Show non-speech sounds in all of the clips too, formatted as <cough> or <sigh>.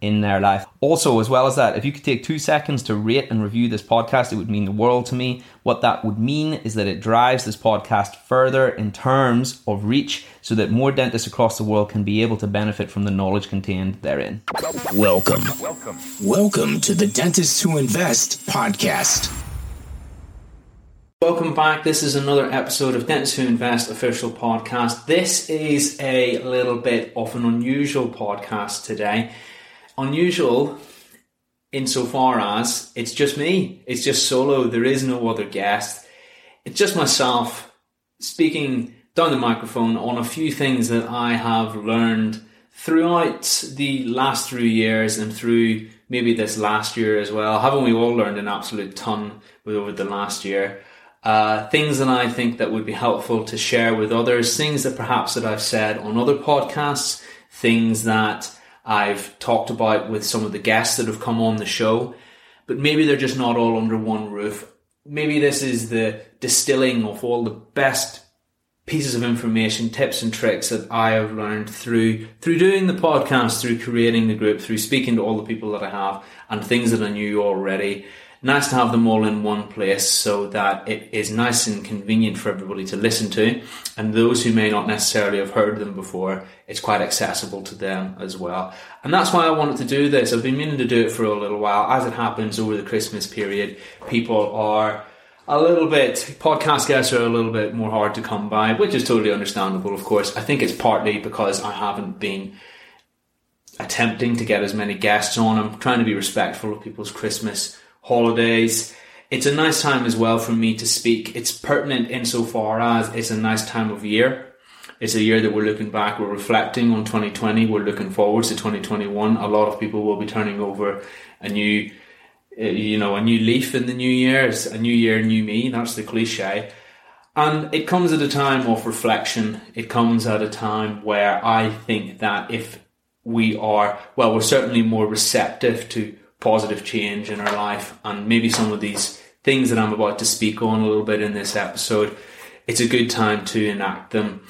in their life. Also, as well as that, if you could take two seconds to rate and review this podcast, it would mean the world to me. What that would mean is that it drives this podcast further in terms of reach so that more dentists across the world can be able to benefit from the knowledge contained therein. Welcome. Welcome. Welcome to the Dentists Who Invest podcast. Welcome back. This is another episode of Dentists Who Invest official podcast. This is a little bit of an unusual podcast today unusual insofar as it's just me. It's just solo. There is no other guest. It's just myself speaking down the microphone on a few things that I have learned throughout the last three years and through maybe this last year as well. Haven't we all learned an absolute ton over the last year? Uh, things that I think that would be helpful to share with others, things that perhaps that I've said on other podcasts, things that I've talked about with some of the guests that have come on the show, but maybe they're just not all under one roof. Maybe this is the distilling of all the best pieces of information, tips and tricks that I have learned through through doing the podcast, through creating the group, through speaking to all the people that I have, and things that I knew already nice to have them all in one place so that it is nice and convenient for everybody to listen to. And those who may not necessarily have heard them before, it's quite accessible to them as well. And that's why I wanted to do this. I've been meaning to do it for a little while. As it happens over the Christmas period, people are a little bit podcast guests are a little bit more hard to come by, which is totally understandable, of course. I think it's partly because I haven't been attempting to get as many guests on. I'm trying to be respectful of people's Christmas holidays. It's a nice time as well for me to speak. It's pertinent insofar as it's a nice time of year. It's a year that we're looking back, we're reflecting on 2020, we're looking forwards to 2021. A lot of people will be turning over a new, uh, you know, a new leaf in the new year. It's a new year, new me. That's the cliche. And it comes at a time of reflection. It comes at a time where I think that if we are, well, we're certainly more receptive to positive change in our life and maybe some of these things that I'm about to speak on a little bit in this episode, it's a good time to enact them.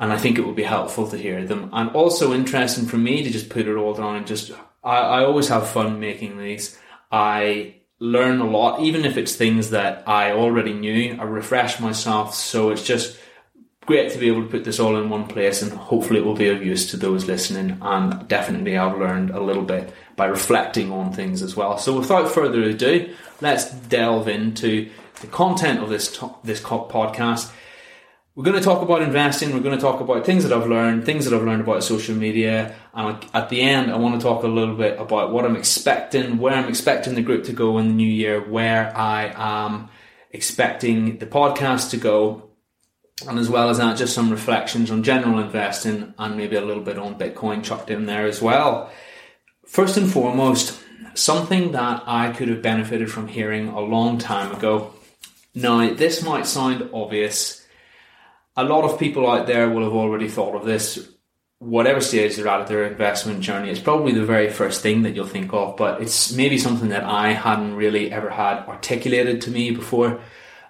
And I think it will be helpful to hear them. And also interesting for me to just put it all down and just, I, I always have fun making these. I learn a lot, even if it's things that I already knew. I refresh myself. So it's just great to be able to put this all in one place and hopefully it will be of use to those listening. And definitely I've learned a little bit by reflecting on things as well. So without further ado, let's delve into the content of this to- this podcast. We're going to talk about investing. We're going to talk about things that I've learned, things that I've learned about social media. And at the end, I want to talk a little bit about what I'm expecting, where I'm expecting the group to go in the new year, where I am expecting the podcast to go. And as well as that, just some reflections on general investing and maybe a little bit on Bitcoin chucked in there as well. First and foremost, something that I could have benefited from hearing a long time ago. Now, this might sound obvious. A lot of people out there will have already thought of this. Whatever stage they're at of their investment journey, it's probably the very first thing that you'll think of, but it's maybe something that I hadn't really ever had articulated to me before.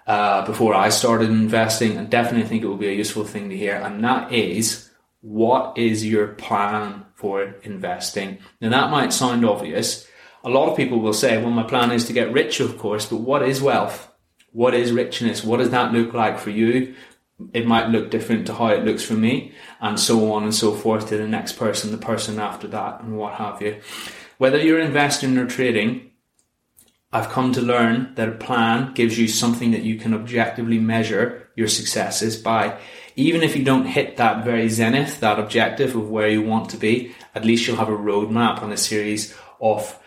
Uh, before I started investing, and definitely think it will be a useful thing to hear, and that is what is your plan for investing. Now that might sound obvious. A lot of people will say, well, my plan is to get rich, of course, but what is wealth? What is richness? What does that look like for you? It might look different to how it looks for me, and so on and so forth to the next person, the person after that, and what have you. Whether you're investing or trading, I've come to learn that a plan gives you something that you can objectively measure your successes by. Even if you don't hit that very zenith, that objective of where you want to be, at least you'll have a roadmap and a series of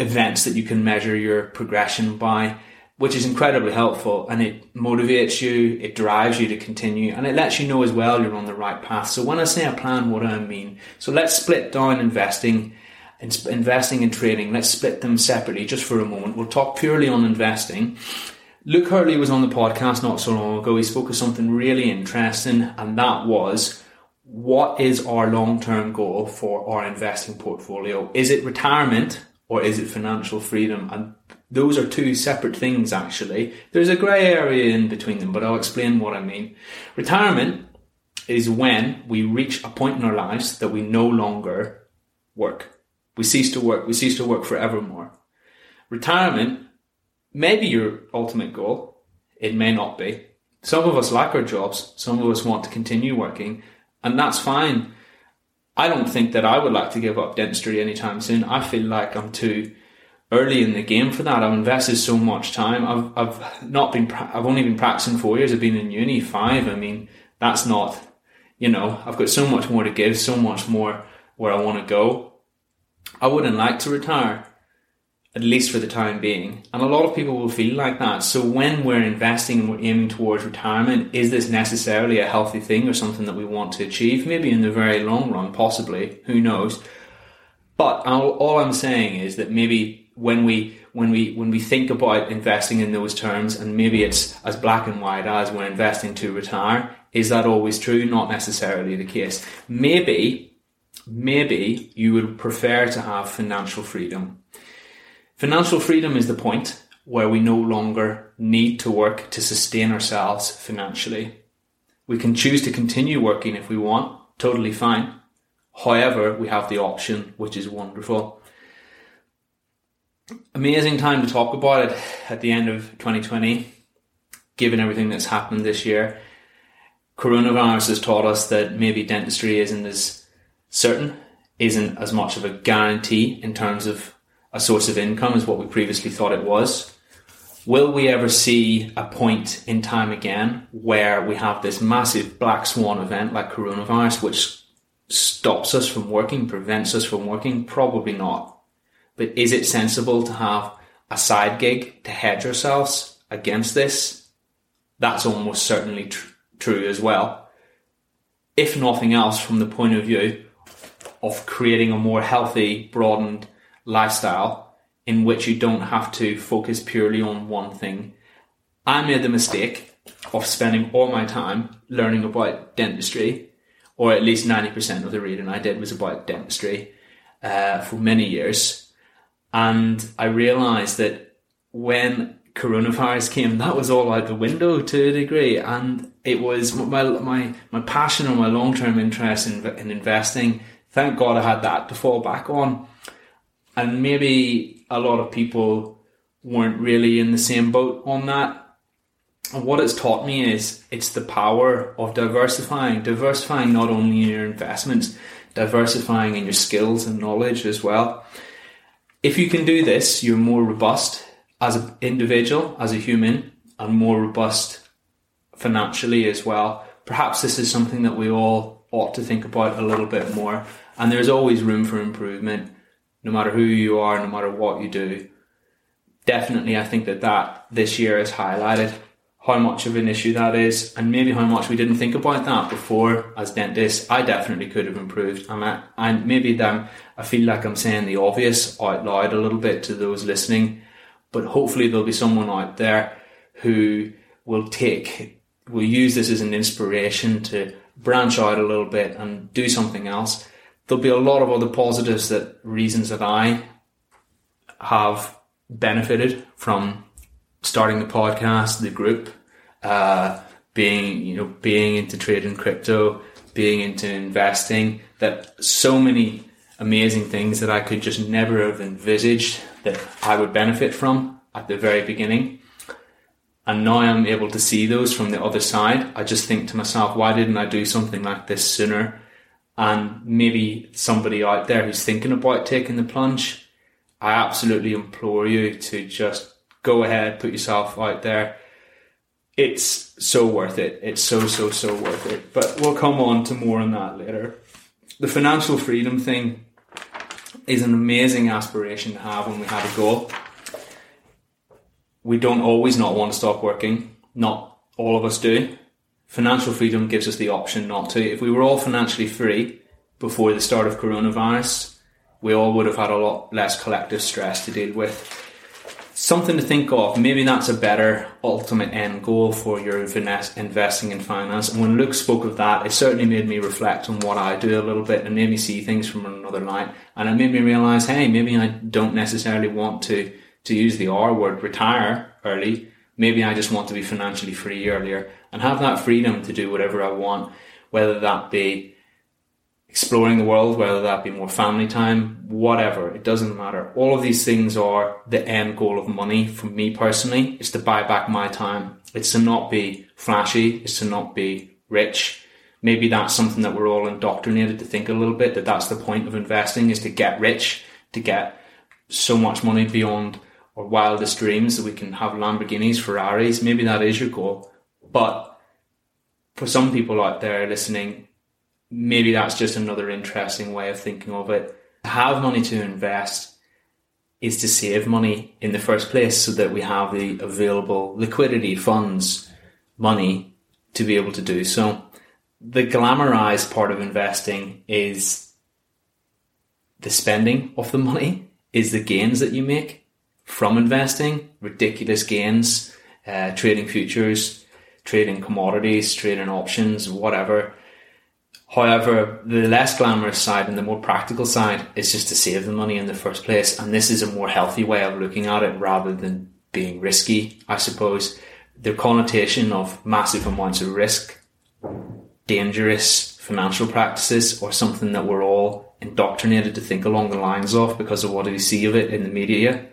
events that you can measure your progression by, which is incredibly helpful and it motivates you, it drives you to continue, and it lets you know as well you're on the right path. So when I say a plan, what do I mean? So let's split down investing investing and trading. Let's split them separately just for a moment. We'll talk purely on investing Luke Hurley was on the podcast not so long ago. He spoke of something really interesting, and that was what is our long term goal for our investing portfolio? Is it retirement or is it financial freedom? And those are two separate things, actually. There's a grey area in between them, but I'll explain what I mean. Retirement is when we reach a point in our lives that we no longer work. We cease to work. We cease to work forevermore. Retirement may be your ultimate goal. It may not be. Some of us like our jobs. Some of us want to continue working, and that's fine. I don't think that I would like to give up dentistry anytime soon. I feel like I'm too early in the game for that. I've invested so much time. I've I've not been. I've only been practicing four years. I've been in uni five. I mean, that's not. You know, I've got so much more to give. So much more where I want to go. I wouldn't like to retire, at least for the time being. And a lot of people will feel like that. So when we're investing and we're aiming towards retirement, is this necessarily a healthy thing or something that we want to achieve? Maybe in the very long run, possibly. Who knows? But all I'm saying is that maybe when we when we when we think about investing in those terms and maybe it's as black and white as we're investing to retire is that always true not necessarily the case maybe maybe you would prefer to have financial freedom. Financial freedom is the point where we no longer need to work to sustain ourselves financially. We can choose to continue working if we want totally fine. However we have the option which is wonderful. Amazing time to talk about it at the end of 2020, given everything that's happened this year. Coronavirus has taught us that maybe dentistry isn't as certain, isn't as much of a guarantee in terms of a source of income as what we previously thought it was. Will we ever see a point in time again where we have this massive black swan event like coronavirus, which stops us from working, prevents us from working? Probably not. But is it sensible to have a side gig to hedge ourselves against this? That's almost certainly tr- true as well. If nothing else, from the point of view of creating a more healthy, broadened lifestyle in which you don't have to focus purely on one thing. I made the mistake of spending all my time learning about dentistry, or at least 90% of the reading I did was about dentistry uh, for many years and I realized that when coronavirus came, that was all out the window to a degree. And it was my, my, my passion or my long term interest in, in investing. Thank God I had that to fall back on. And maybe a lot of people weren't really in the same boat on that. And what it's taught me is it's the power of diversifying, diversifying not only in your investments, diversifying in your skills and knowledge as well if you can do this, you're more robust as an individual, as a human, and more robust financially as well. Perhaps this is something that we all ought to think about a little bit more. And there's always room for improvement, no matter who you are, no matter what you do. Definitely, I think that that this year has highlighted how much of an issue that is, and maybe how much we didn't think about that before as dentists. I definitely could have improved, and, I, and maybe then I feel like I'm saying the obvious out loud a little bit to those listening, but hopefully there'll be someone out there who will take, will use this as an inspiration to branch out a little bit and do something else. There'll be a lot of other positives that reasons that I have benefited from starting the podcast, the group, uh, being you know being into trading crypto, being into investing. That so many amazing things that I could just never have envisaged that I would benefit from at the very beginning. And now I'm able to see those from the other side. I just think to myself, why didn't I do something like this sooner? And maybe somebody out there who's thinking about taking the plunge, I absolutely implore you to just go ahead, put yourself out there. It's so worth it. It's so, so, so worth it. But we'll come on to more on that later. The financial freedom thing is an amazing aspiration to have when we have a goal. We don't always not want to stop working. Not all of us do. Financial freedom gives us the option not to. If we were all financially free before the start of coronavirus, we all would have had a lot less collective stress to deal with something to think of. Maybe that's a better ultimate end goal for your invest, investing in finance. And when Luke spoke of that, it certainly made me reflect on what I do a little bit and made me see things from another light. And it made me realize, hey, maybe I don't necessarily want to to use the R word, retire early. Maybe I just want to be financially free earlier and have that freedom to do whatever I want, whether that be exploring the world, whether that be more family time, whatever, it doesn't matter. All of these things are the end goal of money for me personally. It's to buy back my time. It's to not be flashy. It's to not be rich. Maybe that's something that we're all indoctrinated to think a little bit that that's the point of investing is to get rich, to get so much money beyond our wildest dreams that we can have Lamborghinis, Ferraris. Maybe that is your goal. But for some people out there listening, maybe that's just another interesting way of thinking of it. To have money to invest is to save money in the first place so that we have the available liquidity, funds, money to be able to do so. The glamorized part of investing is the spending of the money, is the gains that you make from investing, ridiculous gains, uh, trading futures, trading commodities, trading options, whatever. However, the less glamorous side and the more practical side is just to save the money in the first place. And this is a more healthy way of looking at it rather than being risky, I suppose. The connotation of massive amounts of risk, dangerous financial practices, or something that we're all indoctrinated to think along the lines of because of what we see of it in the media.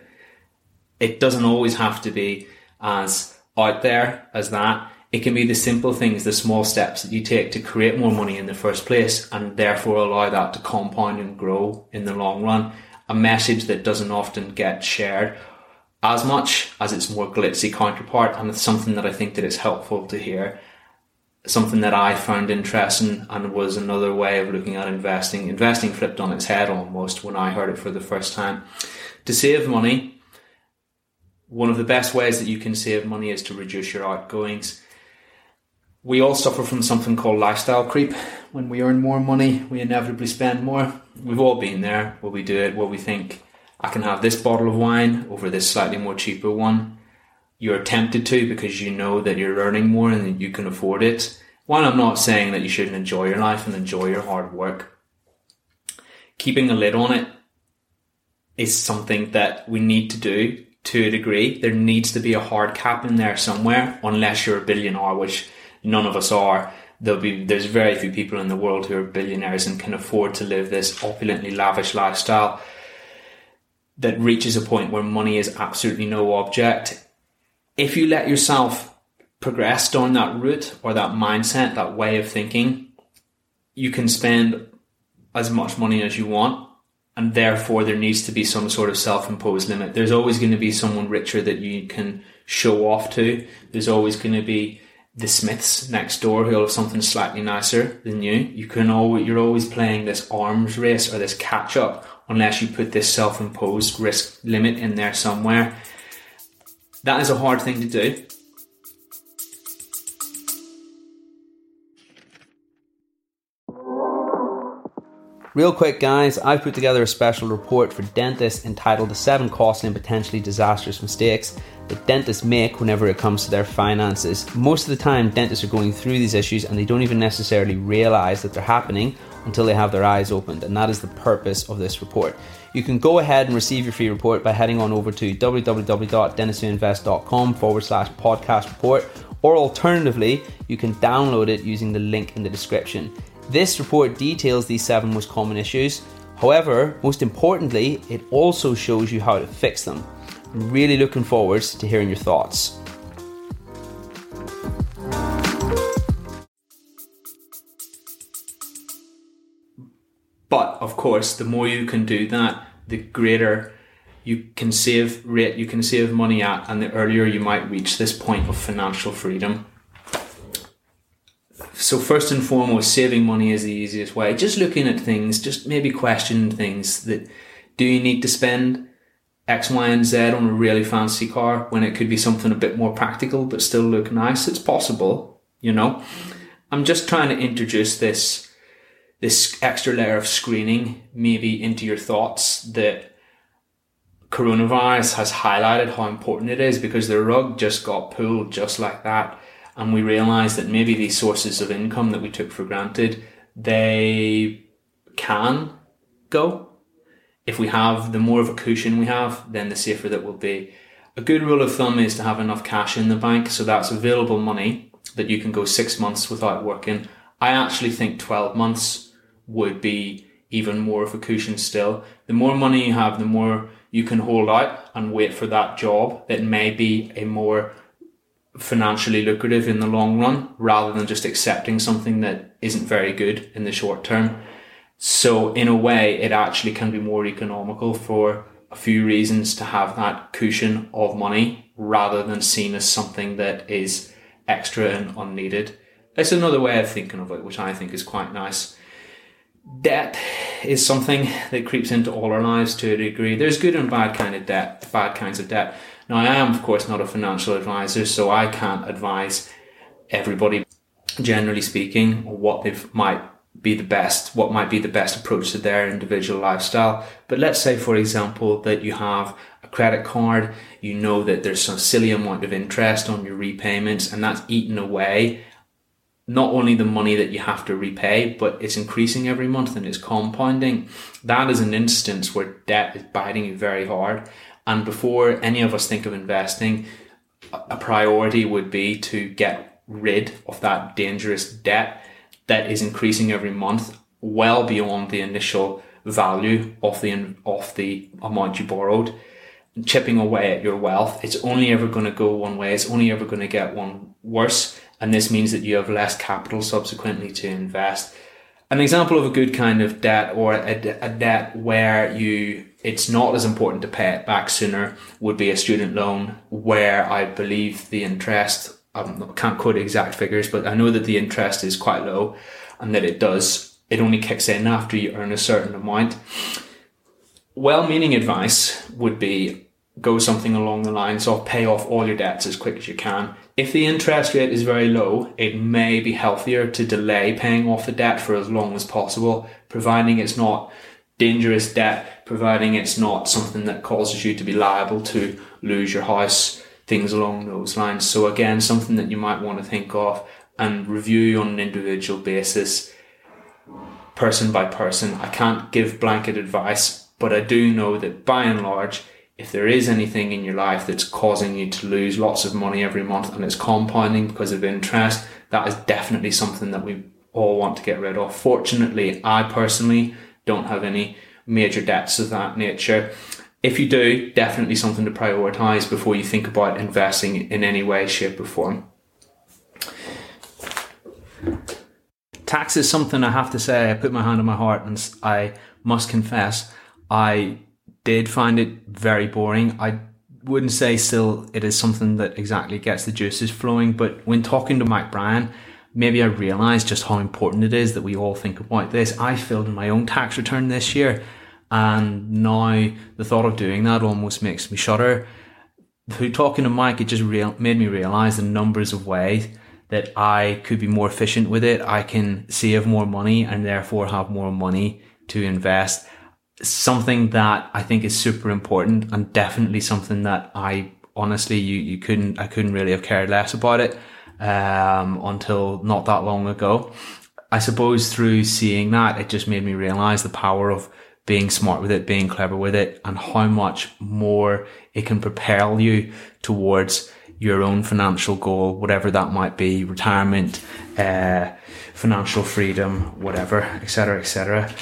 It doesn't always have to be as out there as that it can be the simple things, the small steps that you take to create more money in the first place and therefore allow that to compound and grow in the long run. A message that doesn't often get shared as much as its more glitzy counterpart. And it's something that I think that is helpful to hear. Something that I found interesting and was another way of looking at investing. Investing flipped on its head almost when I heard it for the first time. To save money, one of the best ways that you can save money is to reduce your outgoings we all suffer from something called lifestyle creep. When we earn more money, we inevitably spend more. We've all been there where we do it, where we think, I can have this bottle of wine over this slightly more cheaper one. You're tempted to because you know that you're earning more and you can afford it. While I'm not saying that you shouldn't enjoy your life and enjoy your hard work, keeping a lid on it is something that we need to do to a degree. There needs to be a hard cap in there somewhere, unless you're a billionaire, which none of us are. There'll be there's very few people in the world who are billionaires and can afford to live this opulently lavish lifestyle that reaches a point where money is absolutely no object. If you let yourself progress down that route or that mindset, that way of thinking, you can spend as much money as you want and therefore there needs to be some sort of self-imposed limit. There's always going to be someone richer that you can show off to. There's always going to be the Smiths next door who'll have something slightly nicer than you. You can always, you're always playing this arms race or this catch up unless you put this self imposed risk limit in there somewhere. That is a hard thing to do. Real quick, guys, I've put together a special report for dentists entitled The Seven Costly and Potentially Disastrous Mistakes that dentists make whenever it comes to their finances. Most of the time, dentists are going through these issues and they don't even necessarily realize that they're happening until they have their eyes opened, and that is the purpose of this report. You can go ahead and receive your free report by heading on over to www.dentistwhoinvest.com forward slash podcast report, or alternatively, you can download it using the link in the description. This report details these seven most common issues. However, most importantly, it also shows you how to fix them. I'm really looking forward to hearing your thoughts. But of course, the more you can do that, the greater you can save rate you can save money at, and the earlier you might reach this point of financial freedom so first and foremost, saving money is the easiest way. Just looking at things, just maybe questioning things that do you need to spend X, Y, and Z on a really fancy car when it could be something a bit more practical but still look nice? It's possible, you know. I'm just trying to introduce this this extra layer of screening maybe into your thoughts that coronavirus has highlighted how important it is because the rug just got pulled just like that. And we realize that maybe these sources of income that we took for granted, they can go. If we have, the more of a cushion we have, then the safer that we'll be. A good rule of thumb is to have enough cash in the bank. So that's available money that you can go six months without working. I actually think 12 months would be even more of a cushion still. The more money you have, the more you can hold out and wait for that job that may be a more financially lucrative in the long run rather than just accepting something that isn't very good in the short term. So in a way, it actually can be more economical for a few reasons to have that cushion of money rather than seen as something that is extra and unneeded. It's another way of thinking of it, which I think is quite nice debt is something that creeps into all our lives to a degree. There's good and bad kind of debt, bad kinds of debt. Now, I am, of course, not a financial advisor, so I can't advise everybody, generally speaking, what they might be the best, what might be the best approach to their individual lifestyle. But let's say, for example, that you have a credit card, you know that there's some silly amount of interest on your repayments, and that's eaten away not only the money that you have to repay, but it's increasing every month and it's compounding. That is an instance where debt is biting you very hard. And before any of us think of investing, a priority would be to get rid of that dangerous debt that is increasing every month well beyond the initial value of the of the amount you borrowed chipping away at your wealth it's only ever going to go one way it's only ever going to get one worse and this means that you have less capital subsequently to invest. An example of a good kind of debt or a, a debt where you it's not as important to pay it back sooner would be a student loan where I believe the interest I can't quote exact figures, but I know that the interest is quite low and that it does it only kicks in after you earn a certain amount. Well meaning advice would be go something along the lines of pay off all your debts as quick as you can. If the interest rate is very low, it may be healthier to delay paying off the debt for as long as possible, providing it's not dangerous debt, providing it's not something that causes you to be liable to lose your house, things along those lines. So again, something that you might want to think of and review on an individual basis, person by person. I can't give blanket advice, but I do know that by and large, if there is anything in your life that's causing you to lose lots of money every month and it's compounding because of interest, that is definitely something that we all want to get rid of. Fortunately, I personally don't have any major debts of that nature. If you do, definitely something to prioritize before you think about investing in any way, shape, or form. Tax is something I have to say, I put my hand on my heart and I must confess, I did find it very boring. I wouldn't say still it is something that exactly gets the juices flowing, but when talking to Mike Bryan, maybe I realized just how important it is that we all think about this. I filled in my own tax return this year, and now the thought of doing that almost makes me shudder. Through talking to Mike, it just real, made me realize the numbers of ways that I could be more efficient with it. I can save more money and therefore have more money to invest something that I think is super important and definitely something that I honestly you you couldn't I couldn't really have cared less about it um, until not that long ago. I suppose through seeing that, it just made me realize the power of being smart with it, being clever with it, and how much more it can propel you towards your own financial goal, whatever that might be, retirement, uh, financial freedom, whatever, etc., etc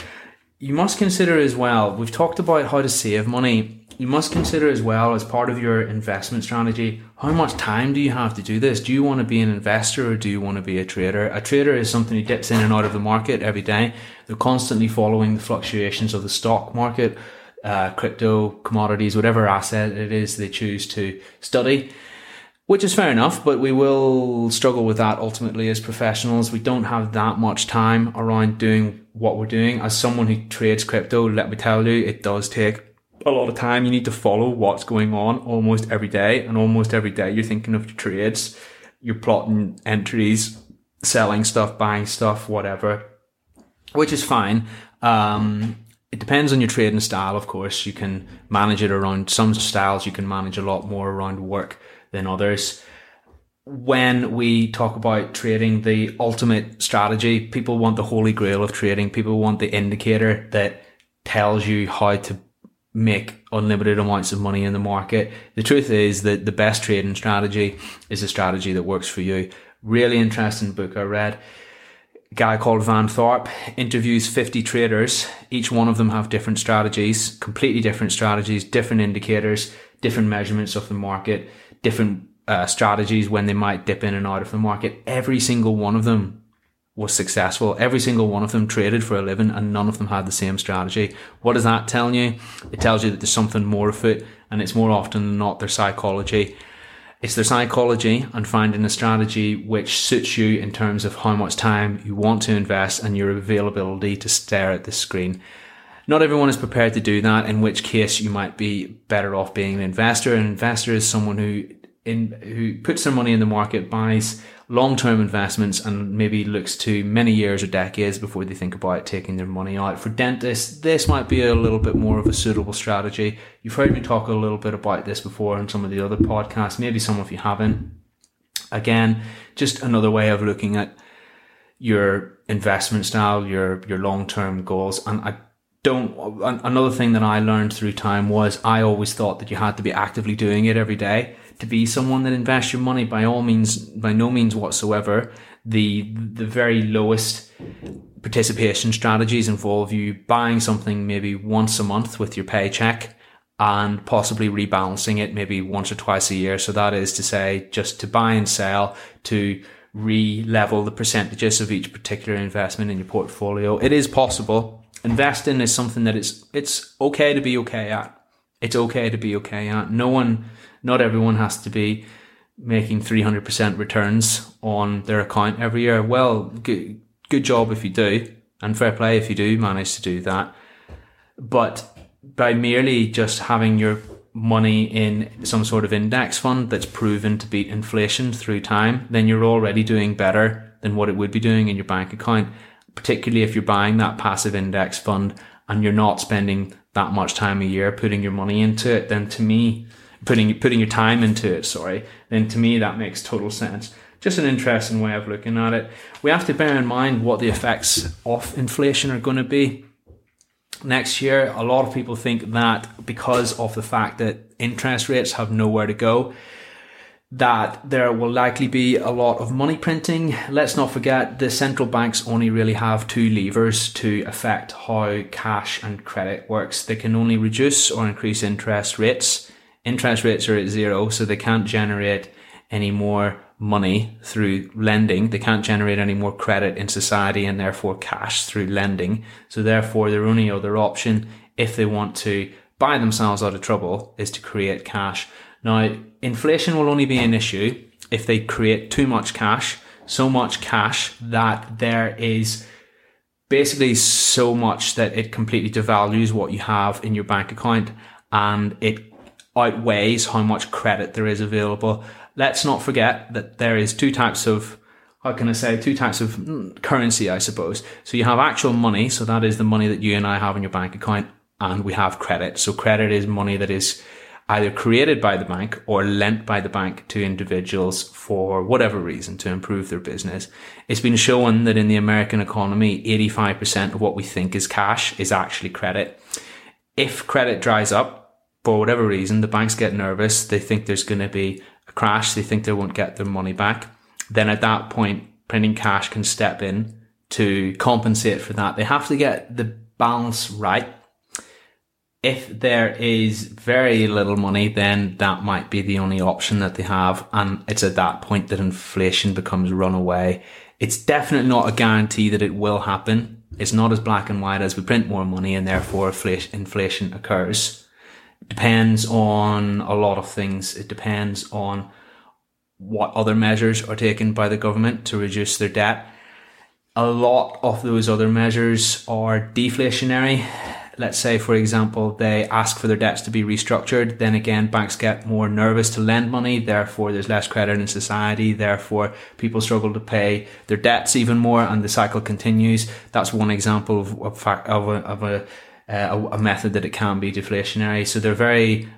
you must consider as well, we've talked about how to save money. You must consider as well, as part of your investment strategy, how much time do you have to do this? Do you want to be an investor or do you want to be a trader? A trader is something who dips in and out of the market every day. They're constantly following the fluctuations of the stock market, uh, crypto, commodities, whatever asset it is they choose to study which is fair enough, but we will struggle with that ultimately as professionals. We don't have that much time around doing what we're doing. As someone who trades crypto, let me tell you, it does take a lot of time. You need to follow what's going on almost every day, and almost every day you're thinking of your trades, you're plotting entries, selling stuff, buying stuff, whatever, which is fine. Um, it depends on your trading style, of course. You can manage it around some styles, you can manage a lot more around work than others. When we talk about trading, the ultimate strategy, people want the holy grail of trading. People want the indicator that tells you how to make unlimited amounts of money in the market. The truth is that the best trading strategy is a strategy that works for you. Really interesting book I read guy called Van Tharp interviews 50 traders. Each one of them have different strategies, completely different strategies, different indicators, different measurements of the market, different uh, strategies when they might dip in and out of the market. Every single one of them was successful. Every single one of them traded for a living and none of them had the same strategy. What does that tell you? It tells you that there's something more afoot and it's more often than not their psychology it's their psychology and finding a strategy which suits you in terms of how much time you want to invest and your availability to stare at the screen. Not everyone is prepared to do that, in which case you might be better off being an investor. An investor is someone who in, who puts their money in the market, buys long-term investments and maybe looks to many years or decades before they think about taking their money out. For dentists, this might be a little bit more of a suitable strategy. You've heard me talk a little bit about this before in some of the other podcasts, maybe some of you haven't. Again, just another way of looking at your investment style, your your long-term goals. And I don't another thing that I learned through time was I always thought that you had to be actively doing it every day to be someone that invests your money by all means, by no means whatsoever. The, the very lowest participation strategies involve you buying something maybe once a month with your paycheck and possibly rebalancing it maybe once or twice a year. So that is to say, just to buy and sell, to re-level the percentages of each particular investment in your portfolio. It is possible. Investing is something that it's, it's okay to be okay at. It's okay to be okay at. No one, not everyone has to be making 300% returns on their account every year. Well, good, good job if you do, and fair play if you do manage to do that. But by merely just having your money in some sort of index fund that's proven to beat inflation through time, then you're already doing better than what it would be doing in your bank account, particularly if you're buying that passive index fund and you're not spending that much time a year putting your money into it, then to me, putting putting your time into it, sorry, then to me that makes total sense. Just an interesting way of looking at it. We have to bear in mind what the effects of inflation are going to be next year. A lot of people think that because of the fact that interest rates have nowhere to go, that there will likely be a lot of money printing. Let's not forget the central banks only really have two levers to affect how cash and credit works. They can only reduce or increase interest rates interest rates are at zero, so they can't generate any more money through lending. They can't generate any more credit in society and therefore cash through lending. So therefore their only other option, if they want to buy themselves out of trouble, is to create cash. Now, inflation will only be an issue if they create too much cash, so much cash that there is basically so much that it completely devalues what you have in your bank account and it outweighs how much credit there is available. Let's not forget that there is two types of how can I say two types of mm, currency, I suppose. So you have actual money, so that is the money that you and I have in your bank account, and we have credit. So credit is money that is either created by the bank or lent by the bank to individuals for whatever reason to improve their business. It's been shown that in the American economy, 85% of what we think is cash is actually credit. If credit dries up, for whatever reason, the banks get nervous. They think there's going to be a crash. They think they won't get their money back. Then at that point, printing cash can step in to compensate for that. They have to get the balance right. If there is very little money, then that might be the only option that they have. And it's at that point that inflation becomes runaway. It's definitely not a guarantee that it will happen. It's not as black and white as we print more money and therefore inflation occurs It depends on a lot of things. It depends on what other measures are taken by the government to reduce their debt. A lot of those other measures are deflationary. Let's say, for example, they ask for their debts to be restructured. Then again, banks get more nervous to lend money. Therefore, there's less credit in society. Therefore, people struggle to pay their debts even more and the cycle continues. That's one example of, of, of a, of a uh, a, a method that it can be deflationary. So they're very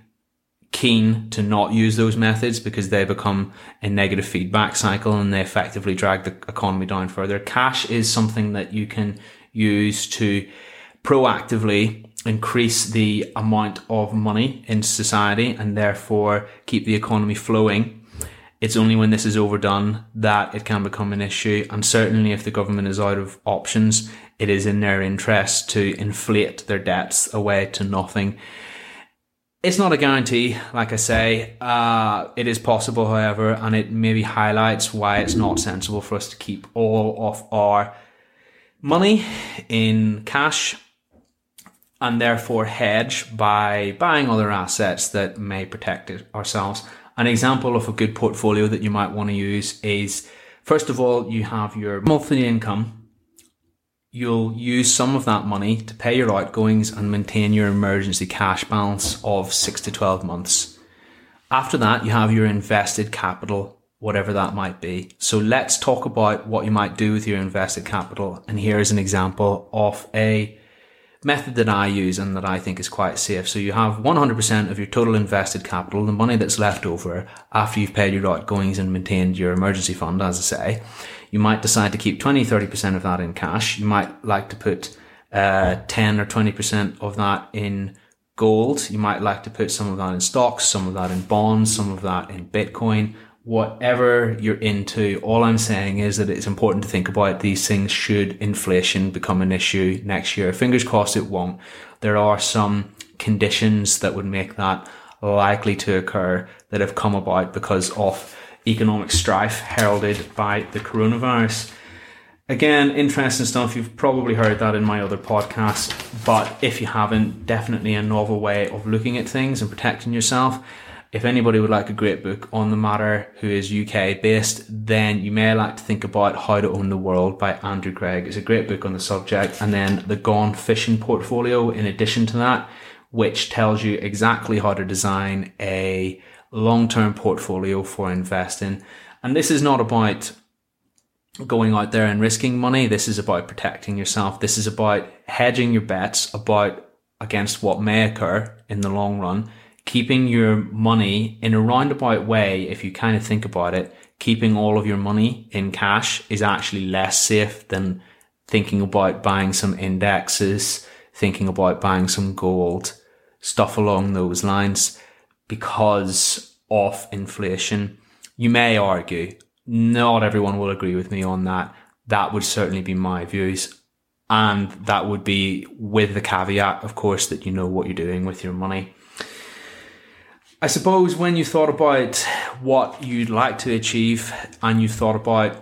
keen to not use those methods because they become a negative feedback cycle and they effectively drag the economy down further. Cash is something that you can use to proactively increase the amount of money in society and therefore keep the economy flowing. It's only when this is overdone that it can become an issue. And certainly if the government is out of options, it is in their interest to inflate their debts away to nothing it's not a guarantee, like I say. Uh, it is possible, however, and it maybe highlights why it's not sensible for us to keep all of our money in cash and therefore hedge by buying other assets that may protect ourselves. An example of a good portfolio that you might want to use is first of all, you have your monthly income you'll use some of that money to pay your outgoings and maintain your emergency cash balance of six to 12 months. After that, you have your invested capital, whatever that might be. So let's talk about what you might do with your invested capital. And here is an example of a method that I use and that I think is quite safe. So you have 100% of your total invested capital, the money that's left over after you've paid your outgoings and maintained your emergency fund, as I say. You might decide to keep 20, 30% of that in cash. You might like to put uh, 10 or 20% of that in gold. You might like to put some of that in stocks, some of that in bonds, some of that in Bitcoin, whatever you're into. All I'm saying is that it's important to think about these things should inflation become an issue next year. Fingers crossed it won't. There are some conditions that would make that likely to occur that have come about because of economic strife heralded by the coronavirus. Again, interesting stuff. You've probably heard that in my other podcasts, but if you haven't, definitely a novel way of looking at things and protecting yourself. If anybody would like a great book on the matter who is UK based, then you may like to think about How to Own the World by Andrew Craig. It's a great book on the subject. And then the Gone Fishing Portfolio, in addition to that, which tells you exactly how to design a long-term portfolio for investing. And this is not about going out there and risking money. This is about protecting yourself. This is about hedging your bets about against what may occur in the long run. Keeping your money in a roundabout way, if you kind of think about it, keeping all of your money in cash is actually less safe than thinking about buying some indexes, thinking about buying some gold, stuff along those lines because of inflation. You may argue, not everyone will agree with me on that. That would certainly be my views. And that would be with the caveat, of course, that you know what you're doing with your money. I suppose when you thought about what you'd like to achieve and you thought about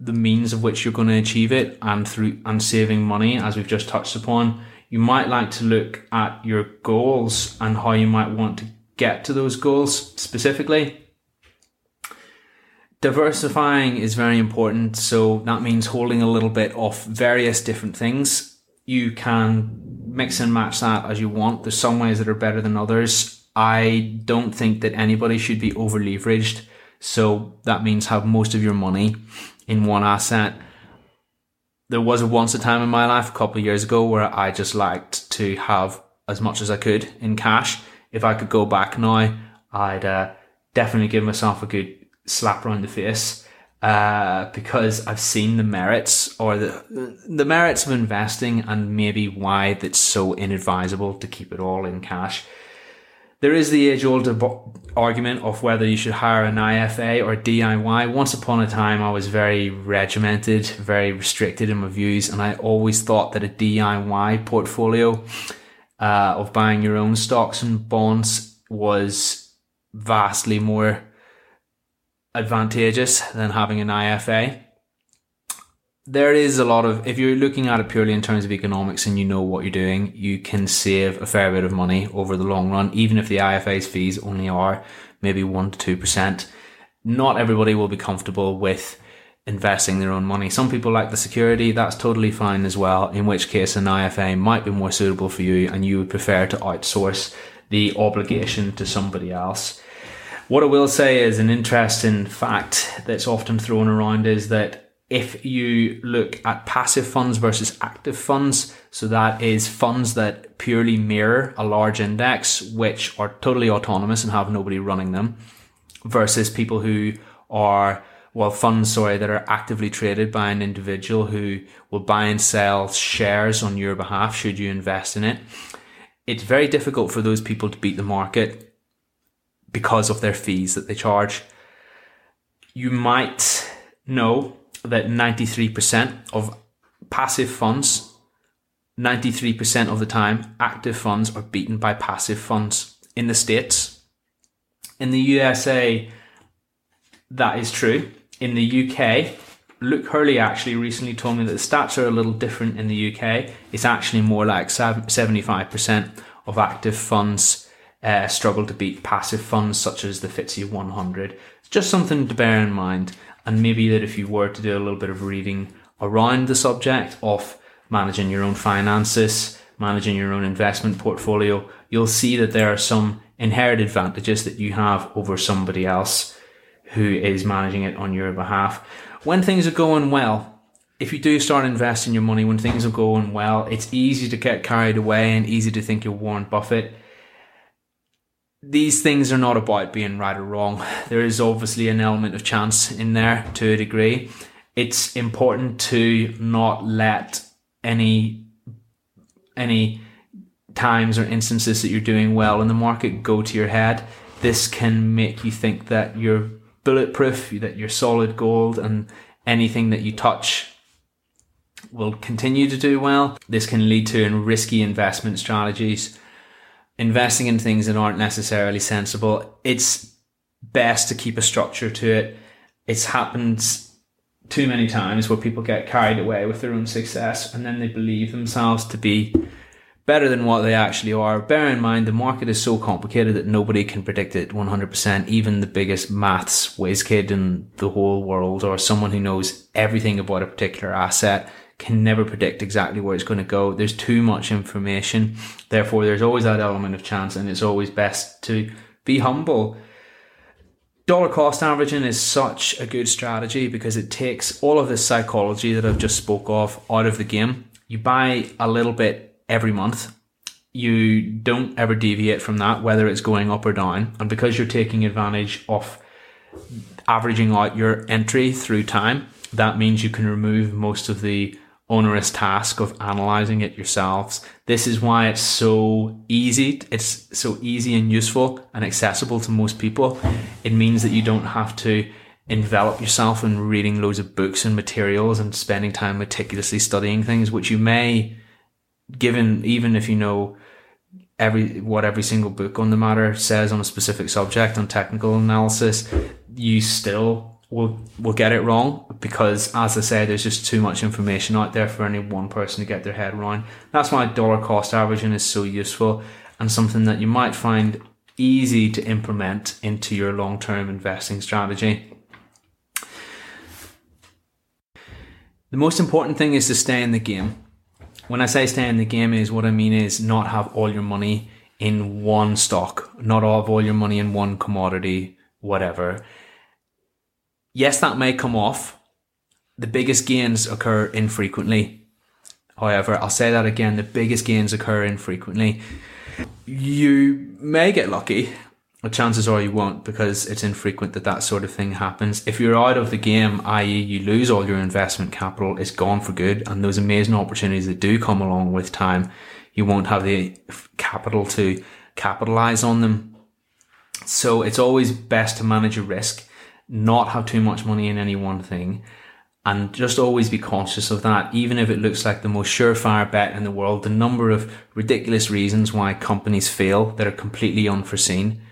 the means of which you're going to achieve it and through and saving money, as we've just touched upon, you might like to look at your goals and how you might want to get to those goals specifically. Diversifying is very important. So that means holding a little bit of various different things. You can mix and match that as you want. There's some ways that are better than others. I don't think that anybody should be over leveraged. So that means have most of your money in one asset. There was once a time in my life a couple of years ago where I just liked to have as much as I could in cash if I could go back now, I'd uh, definitely give myself a good slap around the face uh, because I've seen the merits or the the merits of investing and maybe why that's so inadvisable to keep it all in cash. There is the age old argument of whether you should hire an IFA or DIY. Once upon a time, I was very regimented, very restricted in my views, and I always thought that a DIY portfolio uh, of buying your own stocks and bonds was vastly more advantageous than having an IFA. There is a lot of, if you're looking at it purely in terms of economics and you know what you're doing, you can save a fair bit of money over the long run, even if the IFA's fees only are maybe 1% to 2%. Not everybody will be comfortable with investing their own money. Some people like the security, that's totally fine as well, in which case an IFA might be more suitable for you and you would prefer to outsource the obligation to somebody else. What I will say is an interesting fact that's often thrown around is that if you look at passive funds versus active funds, so that is funds that purely mirror a large index, which are totally autonomous and have nobody running them, versus people who are, well, funds, sorry, that are actively traded by an individual who will buy and sell shares on your behalf should you invest in it. It's very difficult for those people to beat the market because of their fees that they charge. You might know that 93% of passive funds, 93% of the time, active funds are beaten by passive funds in the States. In the USA, that is true. In the UK, Luke Hurley actually recently told me that the stats are a little different in the UK. It's actually more like 75% of active funds uh, struggle to beat passive funds such as the FTSE 100. It's just something to bear in mind and maybe that if you were to do a little bit of reading around the subject of managing your own finances, managing your own investment portfolio, you'll see that there are some inherent advantages that you have over somebody else who is managing it on your behalf. When things are going well, if you do start investing your money when things are going well, it's easy to get carried away and easy to think you're Warren Buffett these things are not about being right or wrong. There is obviously an element of chance in there to a degree. It's important to not let any any times or instances that you're doing well in the market go to your head. This can make you think that you're bulletproof, that you're solid gold, and anything that you touch will continue to do well. This can lead to risky investment strategies investing in things that aren't necessarily sensible. It's best to keep a structure to it. It's happened too many times where people get carried away with their own success and then they believe themselves to be better than what they actually are. Bear in mind, the market is so complicated that nobody can predict it 100%. Even the biggest maths whiz kid in the whole world or someone who knows everything about a particular asset can never predict exactly where it's going to go. There's too much information. Therefore, there's always that element of chance, and it's always best to be humble. Dollar cost averaging is such a good strategy because it takes all of this psychology that I've just spoke of out of the game. You buy a little bit every month. You don't ever deviate from that, whether it's going up or down. And because you're taking advantage of averaging out your entry through time, that means you can remove most of the onerous task of analyzing it yourselves. This is why it's so easy. It's so easy and useful and accessible to most people. It means that you don't have to envelop yourself in reading loads of books and materials and spending time meticulously studying things, which you may, given even if you know every what every single book on the matter says on a specific subject on technical analysis, you still will will get it wrong because, as I say, there's just too much information out there for any one person to get their head around. That's why dollar cost averaging is so useful and something that you might find easy to implement into your long term investing strategy. The most important thing is to stay in the game. When I say stay in the game, is what I mean is not have all your money in one stock, not have all your money in one commodity, whatever Yes, that may come off. The biggest gains occur infrequently. However, I'll say that again the biggest gains occur infrequently. You may get lucky, but chances are you won't because it's infrequent that that sort of thing happens. If you're out of the game, i.e., you lose all your investment capital, it's gone for good, and those amazing opportunities that do come along with time, you won't have the capital to capitalize on them. So it's always best to manage your risk not have too much money in any one thing and just always be conscious of that, even if it looks like the most surefire bet in the world. The number of ridiculous reasons why companies fail that are completely unforeseen.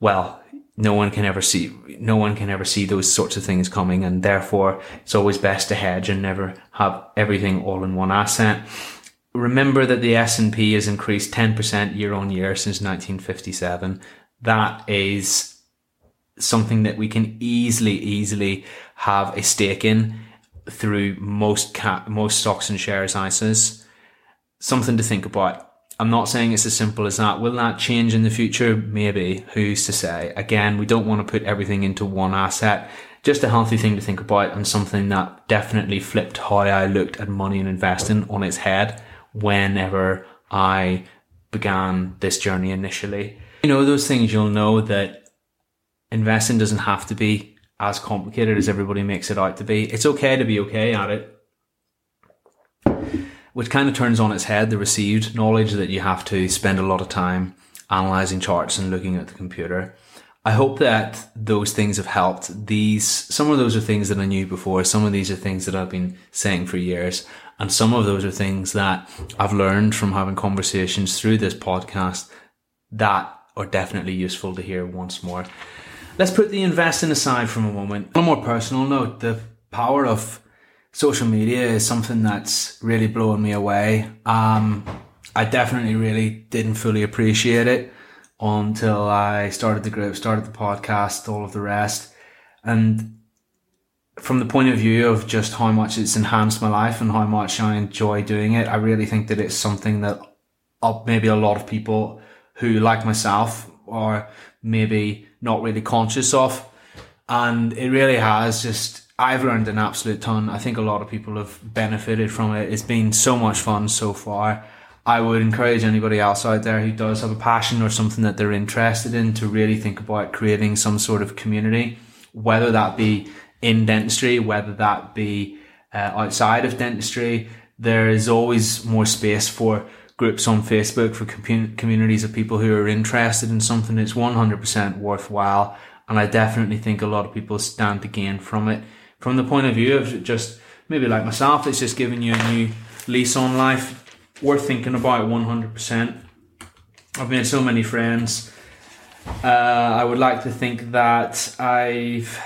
Well, no one can ever see, no one can ever see those sorts of things coming. And therefore it's always best to hedge and never have everything all in one asset. Remember that the S&P has increased 10% year on year since 1957. That is something that we can easily, easily have a stake in through most cap, most stocks and shares ISAs. Something to think about. I'm not saying it's as simple as that. Will that change in the future? Maybe. Who's to say? Again, we don't want to put everything into one asset just a healthy thing to think about and something that definitely flipped how I looked at money and investing on its head whenever I began this journey initially. You know, those things you'll know that investing doesn't have to be as complicated as everybody makes it out to be. It's okay to be okay at it. Which kind of turns on its head the received knowledge that you have to spend a lot of time analyzing charts and looking at the computer. I hope that those things have helped. These, some of those are things that I knew before. Some of these are things that I've been saying for years. And some of those are things that I've learned from having conversations through this podcast that are definitely useful to hear once more. Let's put the investing aside from a moment. On a more personal note, the power of social media is something that's really blowing me away. Um, I definitely really didn't fully appreciate it until I started the group, started the podcast, all of the rest. And from the point of view of just how much it's enhanced my life and how much I enjoy doing it, I really think that it's something that maybe a lot of people who, like myself, are maybe not really conscious of. And it really has just, I've learned an absolute ton. I think a lot of people have benefited from it. It's been so much fun so far. I would encourage anybody else out there who does have a passion or something that they're interested in to really think about creating some sort of community, whether that be in dentistry, whether that be uh, outside of dentistry. There is always more space for groups on Facebook for com- communities of people who are interested in something that's 100% worthwhile. And I definitely think a lot of people stand to gain from it. From the point of view of just maybe like myself, it's just giving you a new lease on life. Worth thinking about 100%. I've made so many friends. Uh, I would like to think that I've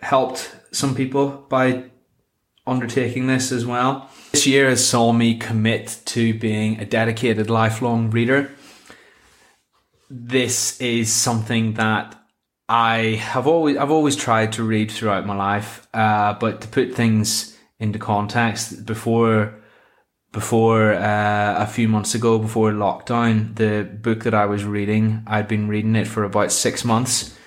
helped some people by undertaking this as well. This year has saw me commit to being a dedicated lifelong reader. This is something that I have always I've always tried to read throughout my life, uh, but to put things into context, before before uh, a few months ago, before lockdown, the book that I was reading, I'd been reading it for about six months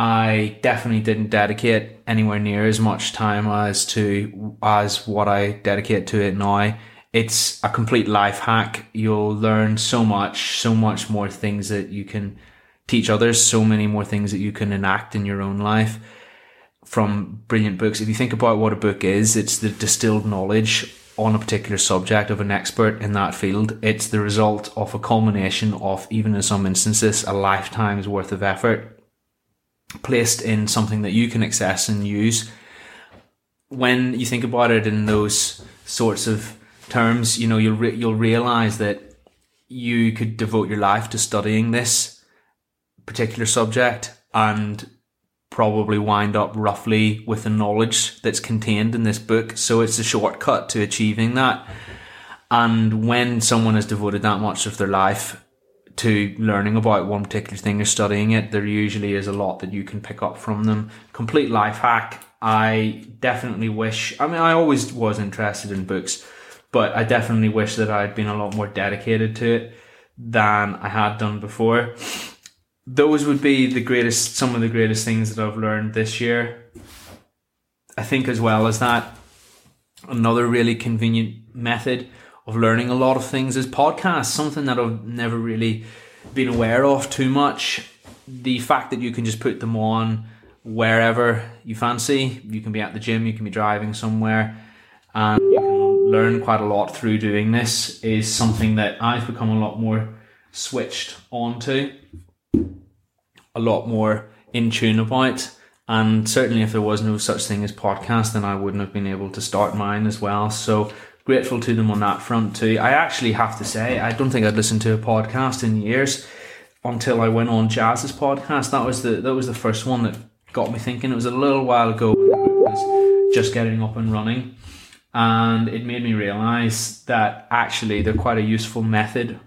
I definitely didn't dedicate anywhere near as much time as to as what I dedicate to it now. It's a complete life hack. You'll learn so much, so much more things that you can teach others, so many more things that you can enact in your own life from brilliant books. If you think about what a book is, it's the distilled knowledge on a particular subject of an expert in that field. It's the result of a culmination of, even in some instances, a lifetime's worth of effort placed in something that you can access and use. When you think about it in those sorts of terms, you know you'll re- you'll realize that you could devote your life to studying this particular subject and probably wind up roughly with the knowledge that's contained in this book. So it's a shortcut to achieving that. And when someone has devoted that much of their life to learning about one particular thing or studying it, there usually is a lot that you can pick up from them. Complete life hack. I definitely wish, I mean, I always was interested in books, but I definitely wish that I'd been a lot more dedicated to it than I had done before. Those would be the greatest, some of the greatest things that I've learned this year. I think, as well as that, another really convenient method of learning a lot of things is podcasts, something that I've never really been aware of too much. The fact that you can just put them on wherever you fancy, you can be at the gym, you can be driving somewhere, and you can learn quite a lot through doing this is something that I've become a lot more switched onto, a lot more in tune about. And certainly, if there was no such thing as podcast, then I wouldn't have been able to start mine as well. So, grateful to them on that front too. I actually have to say, I don't think I'd listened to a podcast in years until I went on Jaz's podcast. That was the that was the first one that got me thinking. It was a little while ago was just getting up and running. And it made me realize that actually they're quite a useful method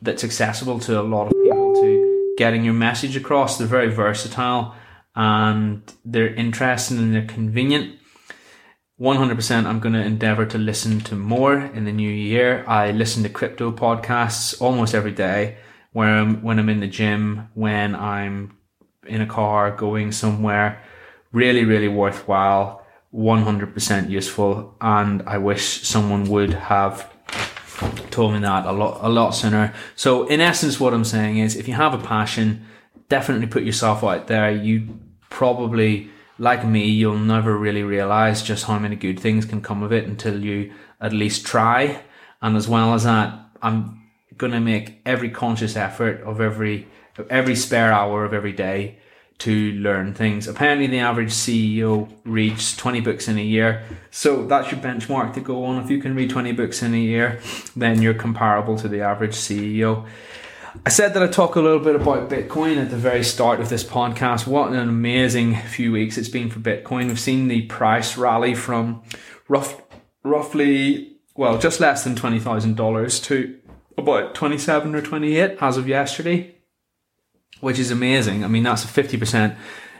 that's accessible to a lot of people to getting your message across. They're very versatile and they're interesting and they're convenient 100% I'm going to endeavor to listen to more in the new year. I listen to crypto podcasts almost every day where I'm, when I'm in the gym, when I'm in a car going somewhere, Really, really worthwhile. 100% useful. And I wish someone would have told me that a lot, a lot sooner. So in essence, what I'm saying is if you have a passion, definitely put yourself out there. You probably, like me, you'll never really realize just how many good things can come of it until you at least try. And as well as that, I'm going to make every conscious effort of every, every spare hour of every day to learn things. Apparently, the average CEO reads 20 books in a year. So that's your benchmark to go on. If you can read 20 books in a year, then you're comparable to the average CEO. I said that I talk a little bit about Bitcoin at the very start of this podcast. What an amazing few weeks it's been for Bitcoin. We've seen the price rally from rough, roughly, well, just less than $20,000 to about 27 or 28 as of yesterday which is amazing. I mean, that's a 50%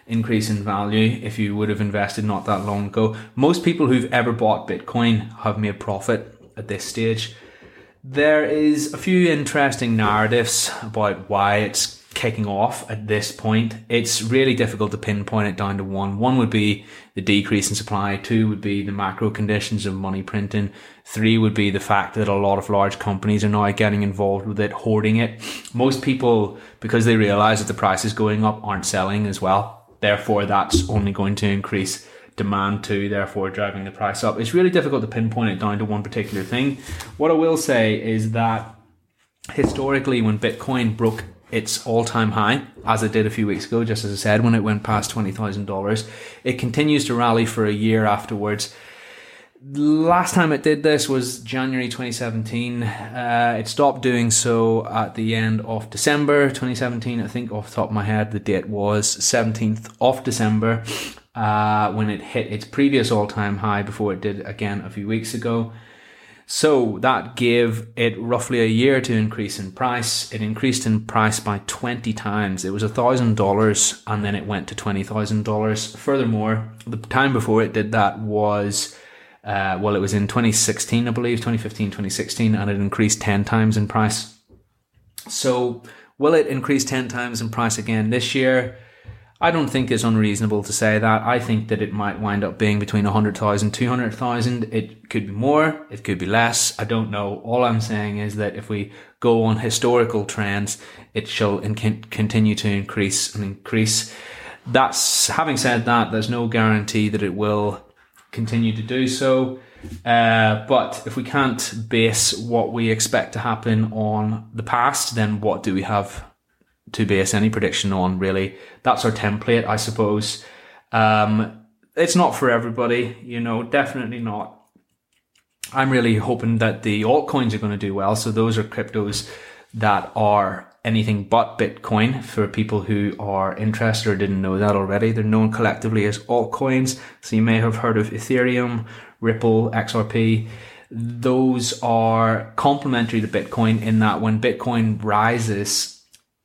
increase in value if you would have invested not that long ago. Most people who've ever bought Bitcoin have made profit at this stage. There is a few interesting narratives about why it's kicking off at this point. It's really difficult to pinpoint it down to one. One would be the decrease in supply. Two would be the macro conditions of money printing. Three would be the fact that a lot of large companies are now getting involved with it, hoarding it. Most people, because they realize that the price is going up, aren't selling as well. Therefore, that's only going to increase demand to, therefore driving the price up. It's really difficult to pinpoint it down to one particular thing. What I will say is that historically, when Bitcoin broke its all-time high, as it did a few weeks ago, just as I said, when it went past $20,000. It continues to rally for a year afterwards. Last time it did this was January 2017. Uh, it stopped doing so at the end of December 2017. I think off the top of my head, the date was 17th of December, uh, when it hit its previous all-time high before it did again a few weeks ago. So that gave it roughly a year to increase in price. It increased in price by 20 times. It was $1,000 and then it went to $20,000. Furthermore, the time before it did that was, uh, well, it was in 2016, I believe, 2015, 2016, and it increased 10 times in price. So will it increase 10 times in price again this year? I don't think it's unreasonable to say that. I think that it might wind up being between 100,000, 200,000. It could be more, it could be less. I don't know. All I'm saying is that if we go on historical trends, it shall in- continue to increase and increase. That's having said that, there's no guarantee that it will continue to do so. Uh, but if we can't base what we expect to happen on the past, then what do we have to base any prediction on, really. That's our template, I suppose. Um, it's not for everybody, you know, definitely not. I'm really hoping that the altcoins are going to do well. So those are cryptos that are anything but Bitcoin for people who are interested or didn't know that already. They're known collectively as altcoins. So you may have heard of Ethereum, Ripple, XRP. Those are complementary to Bitcoin in that when Bitcoin rises,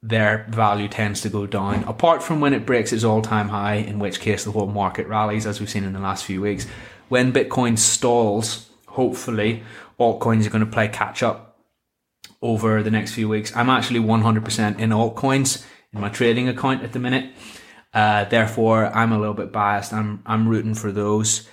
their value tends to go down, apart from when it breaks its all time high, in which case the whole market rallies, as we've seen in the last few weeks. When Bitcoin stalls, hopefully, altcoins are going to play catch up over the next few weeks. I'm actually 100% in altcoins in my trading account at the minute. Uh, therefore, I'm a little bit biased. I'm, I'm rooting for those.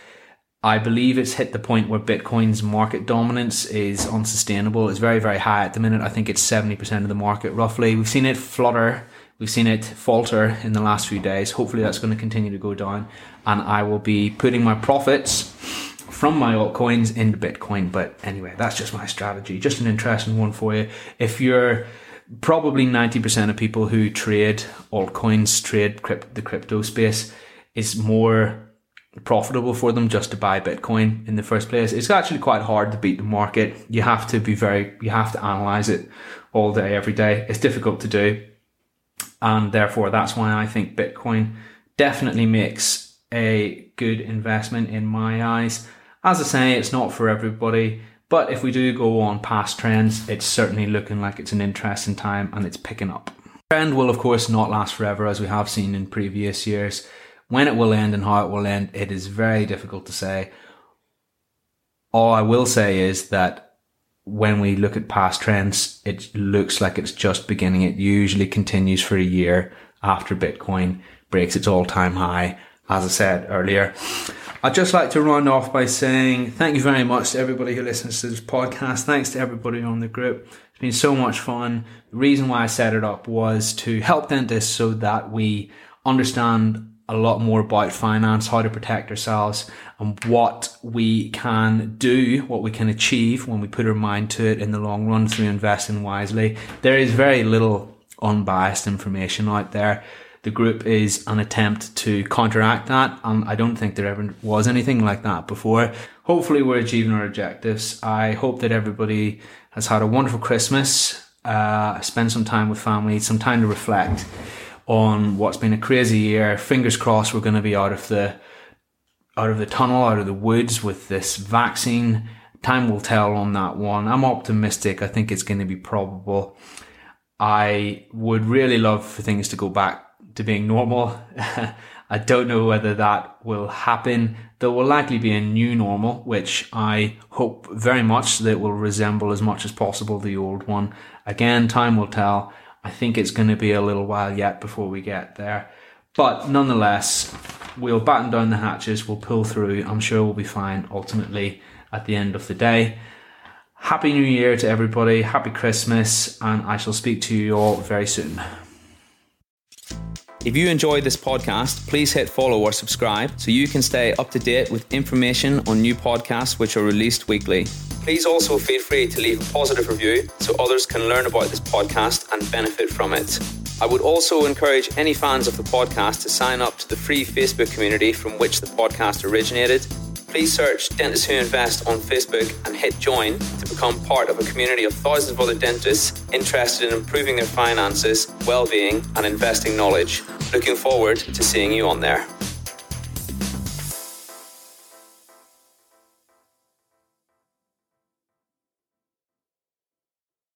I believe it's hit the point where Bitcoin's market dominance is unsustainable. It's very, very high at the minute. I think it's 70% of the market roughly. We've seen it flutter. We've seen it falter in the last few days. Hopefully that's going to continue to go down and I will be putting my profits from my altcoins into Bitcoin. But anyway, that's just my strategy. Just an interesting one for you. If you're probably 90% of people who trade altcoins, trade crypt- the crypto space is more profitable for them just to buy Bitcoin in the first place. It's actually quite hard to beat the market. You have to be very, you have to analyze it all day, every day. It's difficult to do. And therefore, that's why I think Bitcoin definitely makes a good investment in my eyes. As I say, it's not for everybody. But if we do go on past trends, it's certainly looking like it's an interesting time and it's picking up. Trend will, of course, not last forever, as we have seen in previous years. When it will end and how it will end, it is very difficult to say. All I will say is that when we look at past trends, it looks like it's just beginning. It usually continues for a year after Bitcoin breaks its all time high as I said earlier. I'd just like to round off by saying thank you very much to everybody who listens to this podcast. Thanks to everybody on the group. It's been so much fun. The reason why I set it up was to help dentists so that we understand a lot more about finance, how to protect ourselves, and what we can do, what we can achieve when we put our mind to it in the long run through investing wisely. There is very little unbiased information out there the group is an attempt to counteract that. And I don't think there ever was anything like that before. Hopefully, we're achieving our objectives. I hope that everybody has had a wonderful Christmas, uh, spend some time with family, some time to reflect on what's been a crazy year. Fingers crossed, we're going to be out of the out of the tunnel, out of the woods with this vaccine. Time will tell on that one. I'm optimistic. I think it's going to be probable. I would really love for things to go back to being normal. <laughs> I don't know whether that will happen. There will likely be a new normal, which I hope very much that will resemble as much as possible the old one. Again, time will tell. I think it's going to be a little while yet before we get there. But nonetheless, we'll batten down the hatches, we'll pull through. I'm sure we'll be fine ultimately at the end of the day. Happy New Year to everybody, happy Christmas, and I shall speak to you all very soon. If you enjoyed this podcast, please hit follow or subscribe so you can stay up to date with information on new podcasts which are released weekly. Please also feel free to leave a positive review so others can learn about this podcast and benefit from it. I would also encourage any fans of the podcast to sign up to the free Facebook community from which the podcast originated Please search Dentists Who Invest on Facebook and hit join to become part of a community of thousands of other dentists interested in improving their finances, well being, and investing knowledge. Looking forward to seeing you on there.